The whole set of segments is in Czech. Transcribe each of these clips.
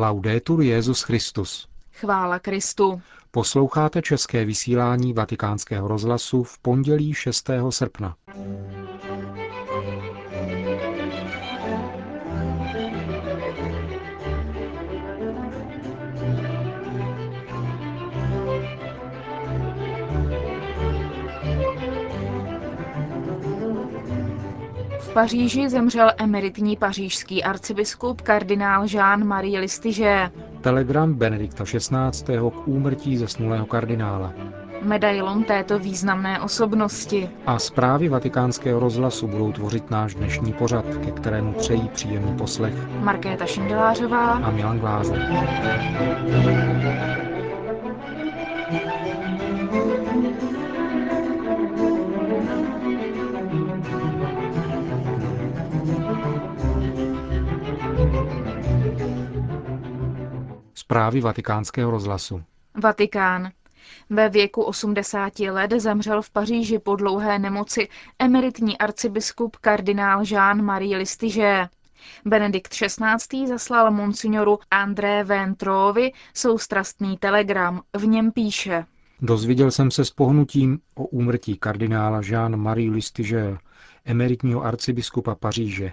Laudetur Jezus Christus. Chvála Kristu. Posloucháte české vysílání Vatikánského rozhlasu v pondělí 6. srpna. V Paříži zemřel emeritní pařížský arcibiskup kardinál Jean-Marie Listiger. Telegram Benedikta XVI. k úmrtí zesnulého kardinála. Medailon této významné osobnosti. A zprávy vatikánského rozhlasu budou tvořit náš dnešní pořad, ke kterému přejí příjemný poslech Markéta Šindelářová a Milan Glázer. Zprávy vatikánského rozhlasu. Vatikán. Ve věku 80 let zemřel v Paříži po dlouhé nemoci emeritní arcibiskup kardinál Jean-Marie Listiger. Benedikt XVI. zaslal monsignoru André Ventrovi soustrastný telegram. V něm píše. Dozvěděl jsem se s pohnutím o úmrtí kardinála Jean-Marie Listiger, emeritního arcibiskupa Paříže,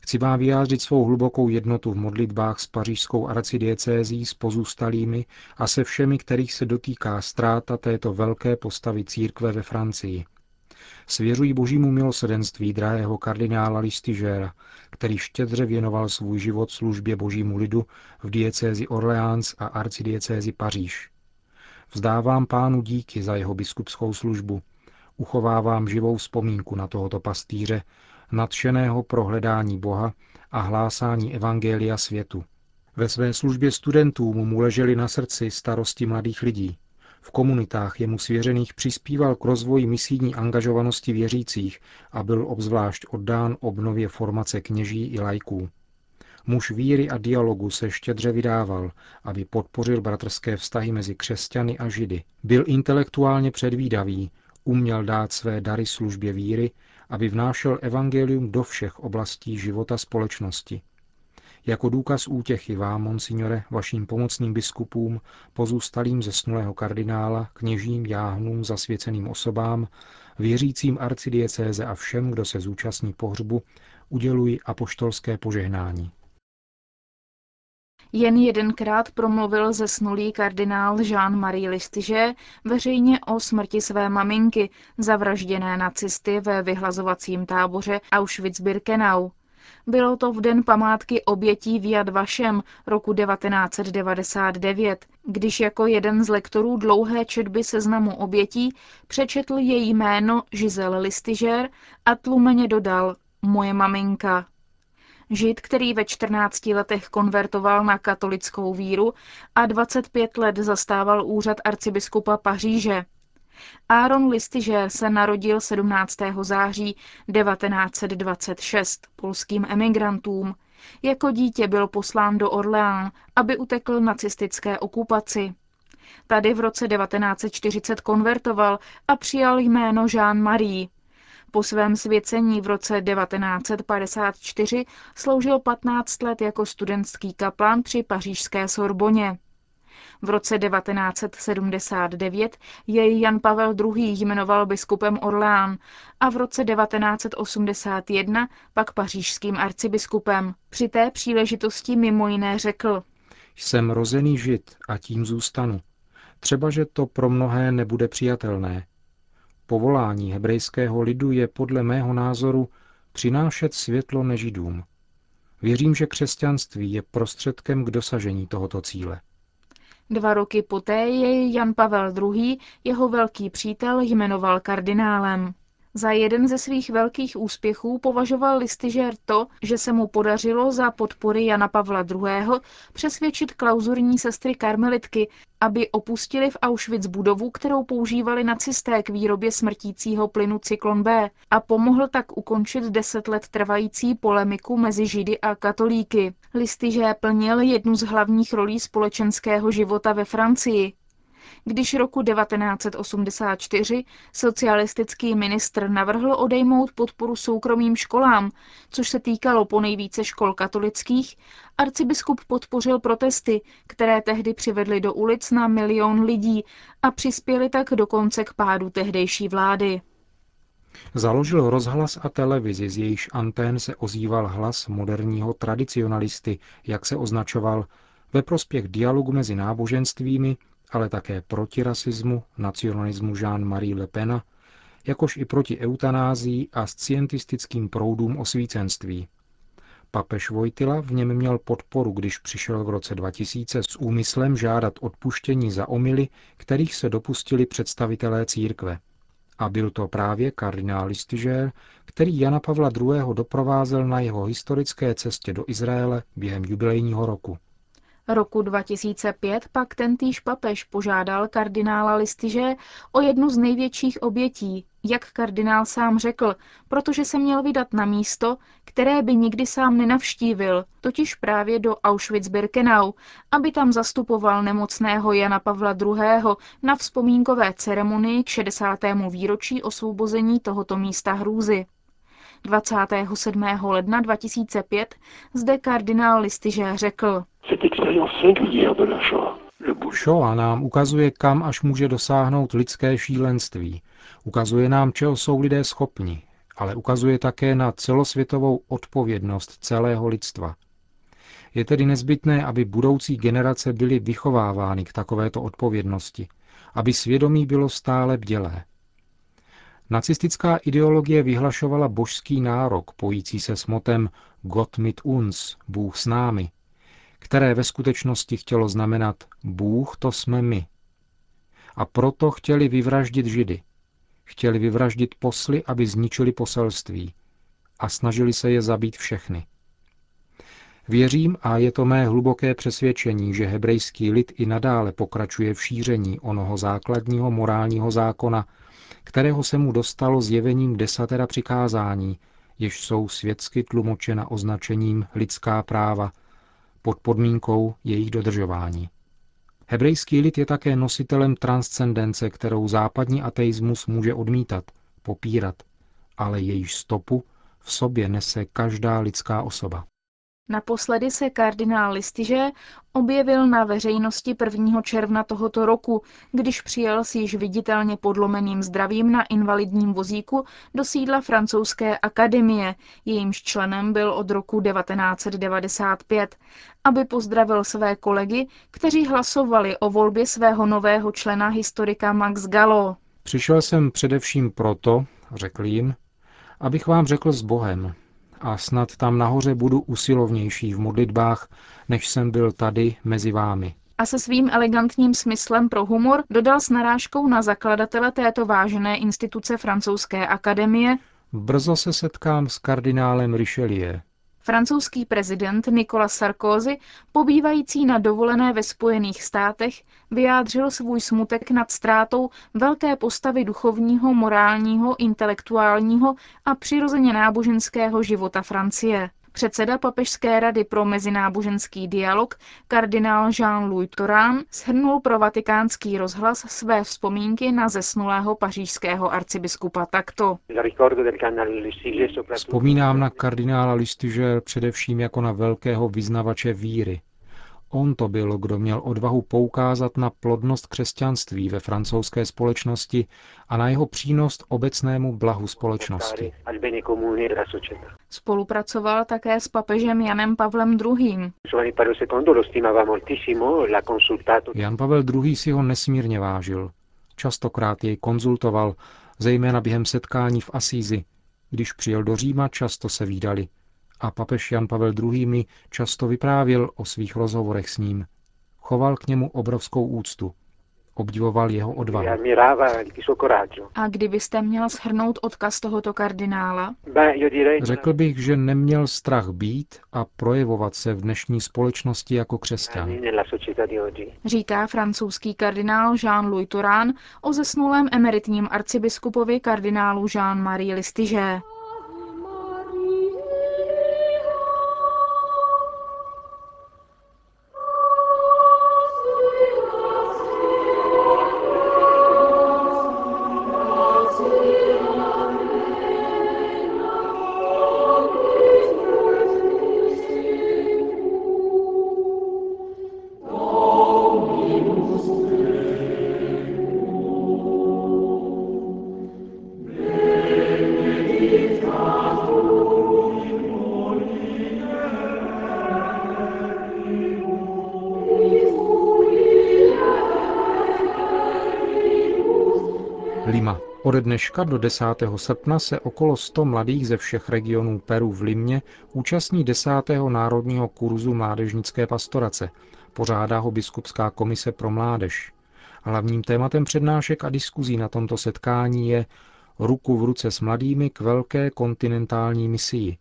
Chci vám vyjádřit svou hlubokou jednotu v modlitbách s pařížskou arcidiecézí, s pozůstalými a se všemi, kterých se dotýká ztráta této velké postavy církve ve Francii. Svěřují božímu milosedenství drahého kardinála Listigera, který štědře věnoval svůj život službě božímu lidu v diecézi Orleans a arcidiecézi Paříž. Vzdávám pánu díky za jeho biskupskou službu. Uchovávám živou vzpomínku na tohoto pastýře, nadšeného prohledání Boha a hlásání Evangelia světu. Ve své službě studentům mu leželi na srdci starosti mladých lidí. V komunitách jemu svěřených přispíval k rozvoji misijní angažovanosti věřících a byl obzvlášť oddán obnově formace kněží i lajků. Muž víry a dialogu se štědře vydával, aby podpořil bratrské vztahy mezi křesťany a židy. Byl intelektuálně předvídavý, uměl dát své dary službě víry aby vnášel evangelium do všech oblastí života společnosti. Jako důkaz útěchy vám, monsignore, vaším pomocným biskupům, pozůstalým zesnulého kardinála, kněžím, jáhnům, zasvěceným osobám, věřícím arcidiecéze a všem, kdo se zúčastní pohřbu, uděluji apoštolské požehnání. Jen jedenkrát promluvil zesnulý kardinál Jean-Marie Listiže veřejně o smrti své maminky, zavražděné nacisty ve vyhlazovacím táboře Auschwitz-Birkenau. Bylo to v den památky obětí v Yad Vashem roku 1999, když jako jeden z lektorů dlouhé četby seznamu obětí přečetl její jméno Giselle Listiger a tlumeně dodal Moje maminka. Žid, který ve 14 letech konvertoval na katolickou víru a 25 let zastával úřad arcibiskupa Paříže. Aaron Listiger se narodil 17. září 1926 polským emigrantům. Jako dítě byl poslán do Orléans, aby utekl nacistické okupaci. Tady v roce 1940 konvertoval a přijal jméno Jean-Marie. Po svém svěcení v roce 1954 sloužil 15 let jako studentský kaplan při pařížské Sorboně. V roce 1979 jej Jan Pavel II. jmenoval biskupem Orleán a v roce 1981 pak pařížským arcibiskupem. Při té příležitosti mimo jiné řekl Jsem rozený žid a tím zůstanu. Třeba, že to pro mnohé nebude přijatelné, Povolání hebrejského lidu je podle mého názoru přinášet světlo nežidům. Věřím, že křesťanství je prostředkem k dosažení tohoto cíle. Dva roky poté jej Jan Pavel II., jeho velký přítel, jmenoval kardinálem. Za jeden ze svých velkých úspěchů považoval Listiger to, že se mu podařilo za podpory Jana Pavla II. přesvědčit klauzurní sestry karmelitky, aby opustili v Auschwitz budovu, kterou používali nacisté k výrobě smrtícího plynu Cyklon B a pomohl tak ukončit deset let trvající polemiku mezi Židy a katolíky. Listiger plnil jednu z hlavních rolí společenského života ve Francii. Když roku 1984 socialistický ministr navrhl odejmout podporu soukromým školám, což se týkalo po nejvíce škol katolických, arcibiskup podpořil protesty, které tehdy přivedly do ulic na milion lidí a přispěly tak dokonce k pádu tehdejší vlády. Založil rozhlas a televizi, z jejíž antén se ozýval hlas moderního tradicionalisty, jak se označoval, ve prospěch dialogu mezi náboženstvími, ale také proti rasismu, nacionalismu Jean-Marie Le Pena, jakož i proti eutanázii a scientistickým proudům osvícenství. Papež Vojtila v něm měl podporu, když přišel v roce 2000 s úmyslem žádat odpuštění za omily, kterých se dopustili představitelé církve. A byl to právě kardinál Listiger, který Jana Pavla II. doprovázel na jeho historické cestě do Izraele během jubilejního roku. Roku 2005 pak tentýž papež požádal kardinála Listiže o jednu z největších obětí, jak kardinál sám řekl, protože se měl vydat na místo, které by nikdy sám nenavštívil, totiž právě do Auschwitz-Birkenau, aby tam zastupoval nemocného Jana Pavla II. na vzpomínkové ceremonii k 60. výročí osvobození tohoto místa hrůzy. 27. ledna 2005 zde kardinál Listiže řekl. Shoah nám ukazuje, kam až může dosáhnout lidské šílenství. Ukazuje nám, čeho jsou lidé schopni, ale ukazuje také na celosvětovou odpovědnost celého lidstva. Je tedy nezbytné, aby budoucí generace byly vychovávány k takovéto odpovědnosti, aby svědomí bylo stále bdělé. Nacistická ideologie vyhlašovala božský nárok, pojící se s motem Gott mit uns, Bůh s námi, které ve skutečnosti chtělo znamenat Bůh to jsme my. A proto chtěli vyvraždit Židy. Chtěli vyvraždit posly, aby zničili poselství. A snažili se je zabít všechny. Věřím, a je to mé hluboké přesvědčení, že hebrejský lid i nadále pokračuje v šíření onoho základního morálního zákona, kterého se mu dostalo zjevením desatera přikázání, jež jsou světsky tlumočena označením lidská práva, pod podmínkou jejich dodržování. Hebrejský lid je také nositelem transcendence, kterou západní ateismus může odmítat, popírat, ale jejíž stopu v sobě nese každá lidská osoba. Naposledy se kardinál Listiže objevil na veřejnosti 1. června tohoto roku, když přijel s již viditelně podlomeným zdravím na invalidním vozíku do sídla francouzské akademie, jejímž členem byl od roku 1995, aby pozdravil své kolegy, kteří hlasovali o volbě svého nového člena historika Max Gallo. Přišel jsem především proto, řekl jim, abych vám řekl s Bohem, a snad tam nahoře budu usilovnější v modlitbách, než jsem byl tady mezi vámi. A se svým elegantním smyslem pro humor dodal s narážkou na zakladatele této vážené instituce francouzské akademie. Brzo se setkám s kardinálem Richelieu. Francouzský prezident Nicolas Sarkozy, pobývající na dovolené ve Spojených státech, vyjádřil svůj smutek nad ztrátou velké postavy duchovního, morálního, intelektuálního a přirozeně náboženského života Francie. Předseda Papežské rady pro mezináboženský dialog, kardinál Jean-Louis Torán, shrnul pro vatikánský rozhlas své vzpomínky na zesnulého pařížského arcibiskupa takto. Vzpomínám na kardinála Listiže především jako na velkého vyznavače víry, On to byl, kdo měl odvahu poukázat na plodnost křesťanství ve francouzské společnosti a na jeho přínos obecnému blahu společnosti. Spolupracoval také s papežem Janem Pavlem II. Jan Pavel II. si ho nesmírně vážil. Častokrát jej konzultoval, zejména během setkání v Asízi. Když přijel do Říma, často se výdali a papež Jan Pavel II. mi často vyprávěl o svých rozhovorech s ním. Choval k němu obrovskou úctu. Obdivoval jeho odvahu. A kdybyste měl shrnout odkaz tohoto kardinála? Řekl bych, že neměl strach být a projevovat se v dnešní společnosti jako křesťan. Říká francouzský kardinál Jean-Louis Turán o zesnulém emeritním arcibiskupovi kardinálu Jean-Marie Listigé. Ode dneška do 10. srpna se okolo 100 mladých ze všech regionů Peru v Limě účastní 10. národního kurzu mládežnické pastorace. Pořádá ho Biskupská komise pro mládež. Hlavním tématem přednášek a diskuzí na tomto setkání je ruku v ruce s mladými k velké kontinentální misii.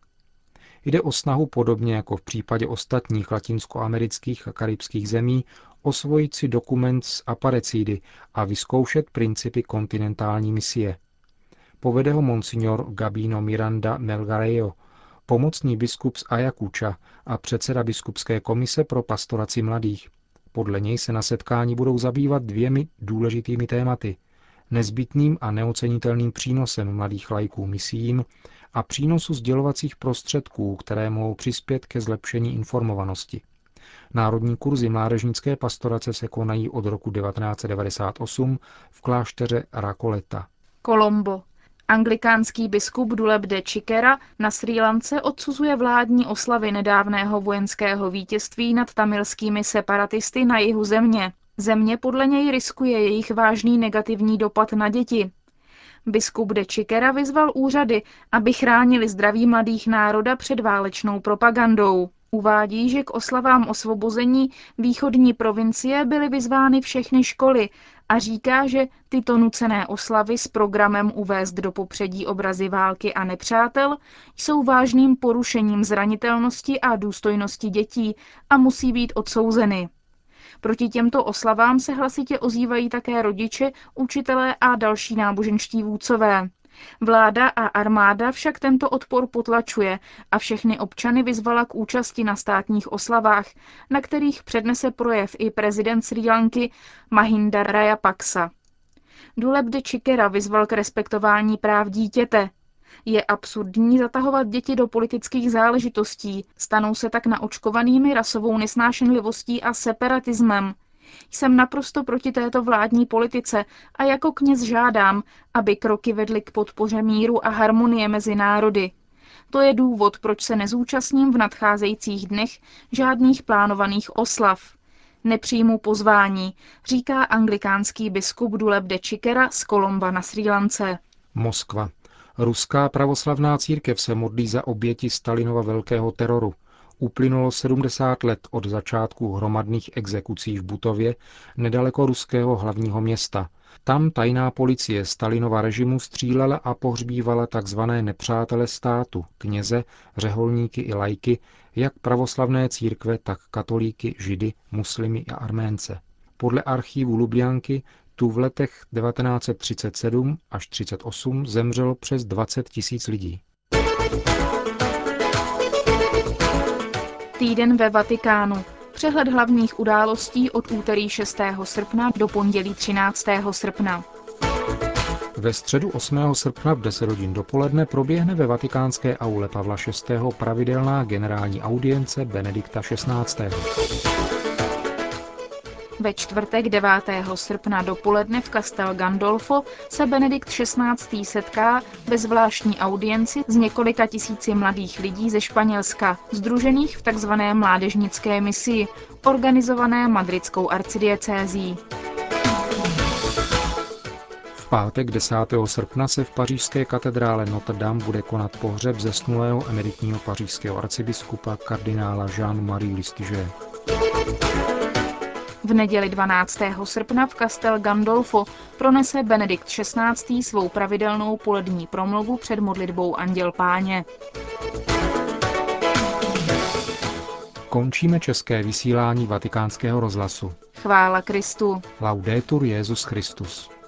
Jde o snahu podobně jako v případě ostatních latinskoamerických a karibských zemí osvojit si dokument z Aparecidy a vyzkoušet principy kontinentální misie. Povede ho monsignor Gabino Miranda Melgarejo, pomocný biskup z Ayacucha a předseda biskupské komise pro pastoraci mladých. Podle něj se na setkání budou zabývat dvěmi důležitými tématy. Nezbytným a neocenitelným přínosem mladých lajků misiím a přínosu sdělovacích prostředků, které mohou přispět ke zlepšení informovanosti. Národní kurzy mládežnické pastorace se konají od roku 1998 v klášteře Rakoleta. Kolombo. Anglikánský biskup Duleb de Chikera na Sri Lance odsuzuje vládní oslavy nedávného vojenského vítězství nad tamilskými separatisty na jihu země. Země podle něj riskuje jejich vážný negativní dopad na děti. Biskup de Chikera vyzval úřady, aby chránili zdraví mladých národa před válečnou propagandou. Uvádí, že k oslavám osvobození východní provincie byly vyzvány všechny školy a říká, že tyto nucené oslavy s programem uvést do popředí obrazy války a nepřátel jsou vážným porušením zranitelnosti a důstojnosti dětí a musí být odsouzeny. Proti těmto oslavám se hlasitě ozývají také rodiče, učitelé a další náboženští vůdcové. Vláda a armáda však tento odpor potlačuje a všechny občany vyzvala k účasti na státních oslavách, na kterých přednese projev i prezident Sri Lanky Mahinda Rajapaksa. Duleb de Chikera vyzval k respektování práv dítěte. Je absurdní zatahovat děti do politických záležitostí, stanou se tak naočkovanými rasovou nesnášenlivostí a separatismem, jsem naprosto proti této vládní politice a jako kněz žádám, aby kroky vedly k podpoře míru a harmonie mezi národy. To je důvod, proč se nezúčastním v nadcházejících dnech žádných plánovaných oslav. Nepřijmu pozvání, říká anglikánský biskup Duleb de Chikera z Kolomba na Sri Lance. Moskva. Ruská pravoslavná církev se modlí za oběti Stalinova velkého teroru – uplynulo 70 let od začátku hromadných exekucí v Butově, nedaleko ruského hlavního města. Tam tajná policie Stalinova režimu střílela a pohřbívala tzv. nepřátele státu, kněze, řeholníky i lajky, jak pravoslavné církve, tak katolíky, židy, muslimy a arménce. Podle archívu Lubjanky tu v letech 1937 až 1938 zemřelo přes 20 tisíc lidí. Týden ve Vatikánu. Přehled hlavních událostí od úterý 6. srpna do pondělí 13. srpna. Ve středu 8. srpna v 10 hodin dopoledne proběhne ve vatikánské aule Pavla VI. pravidelná generální audience Benedikta XVI. Ve čtvrtek 9. srpna dopoledne v Castel Gandolfo se Benedikt XVI. setká ve zvláštní audienci s několika tisíci mladých lidí ze Španělska, združených v tzv. mládežnické misi, organizované madridskou arcidiecézí. V pátek 10. srpna se v pařížské katedrále Notre Dame bude konat pohřeb zesnulého emeritního pařížského arcibiskupa kardinála Jean-Marie Listige. V neděli 12. srpna v Castel Gandolfo pronese Benedikt XVI. svou pravidelnou polední promluvu před modlitbou Anděl Páně. Končíme české vysílání vatikánského rozhlasu. Chvála Kristu. Laudetur Jezus Christus.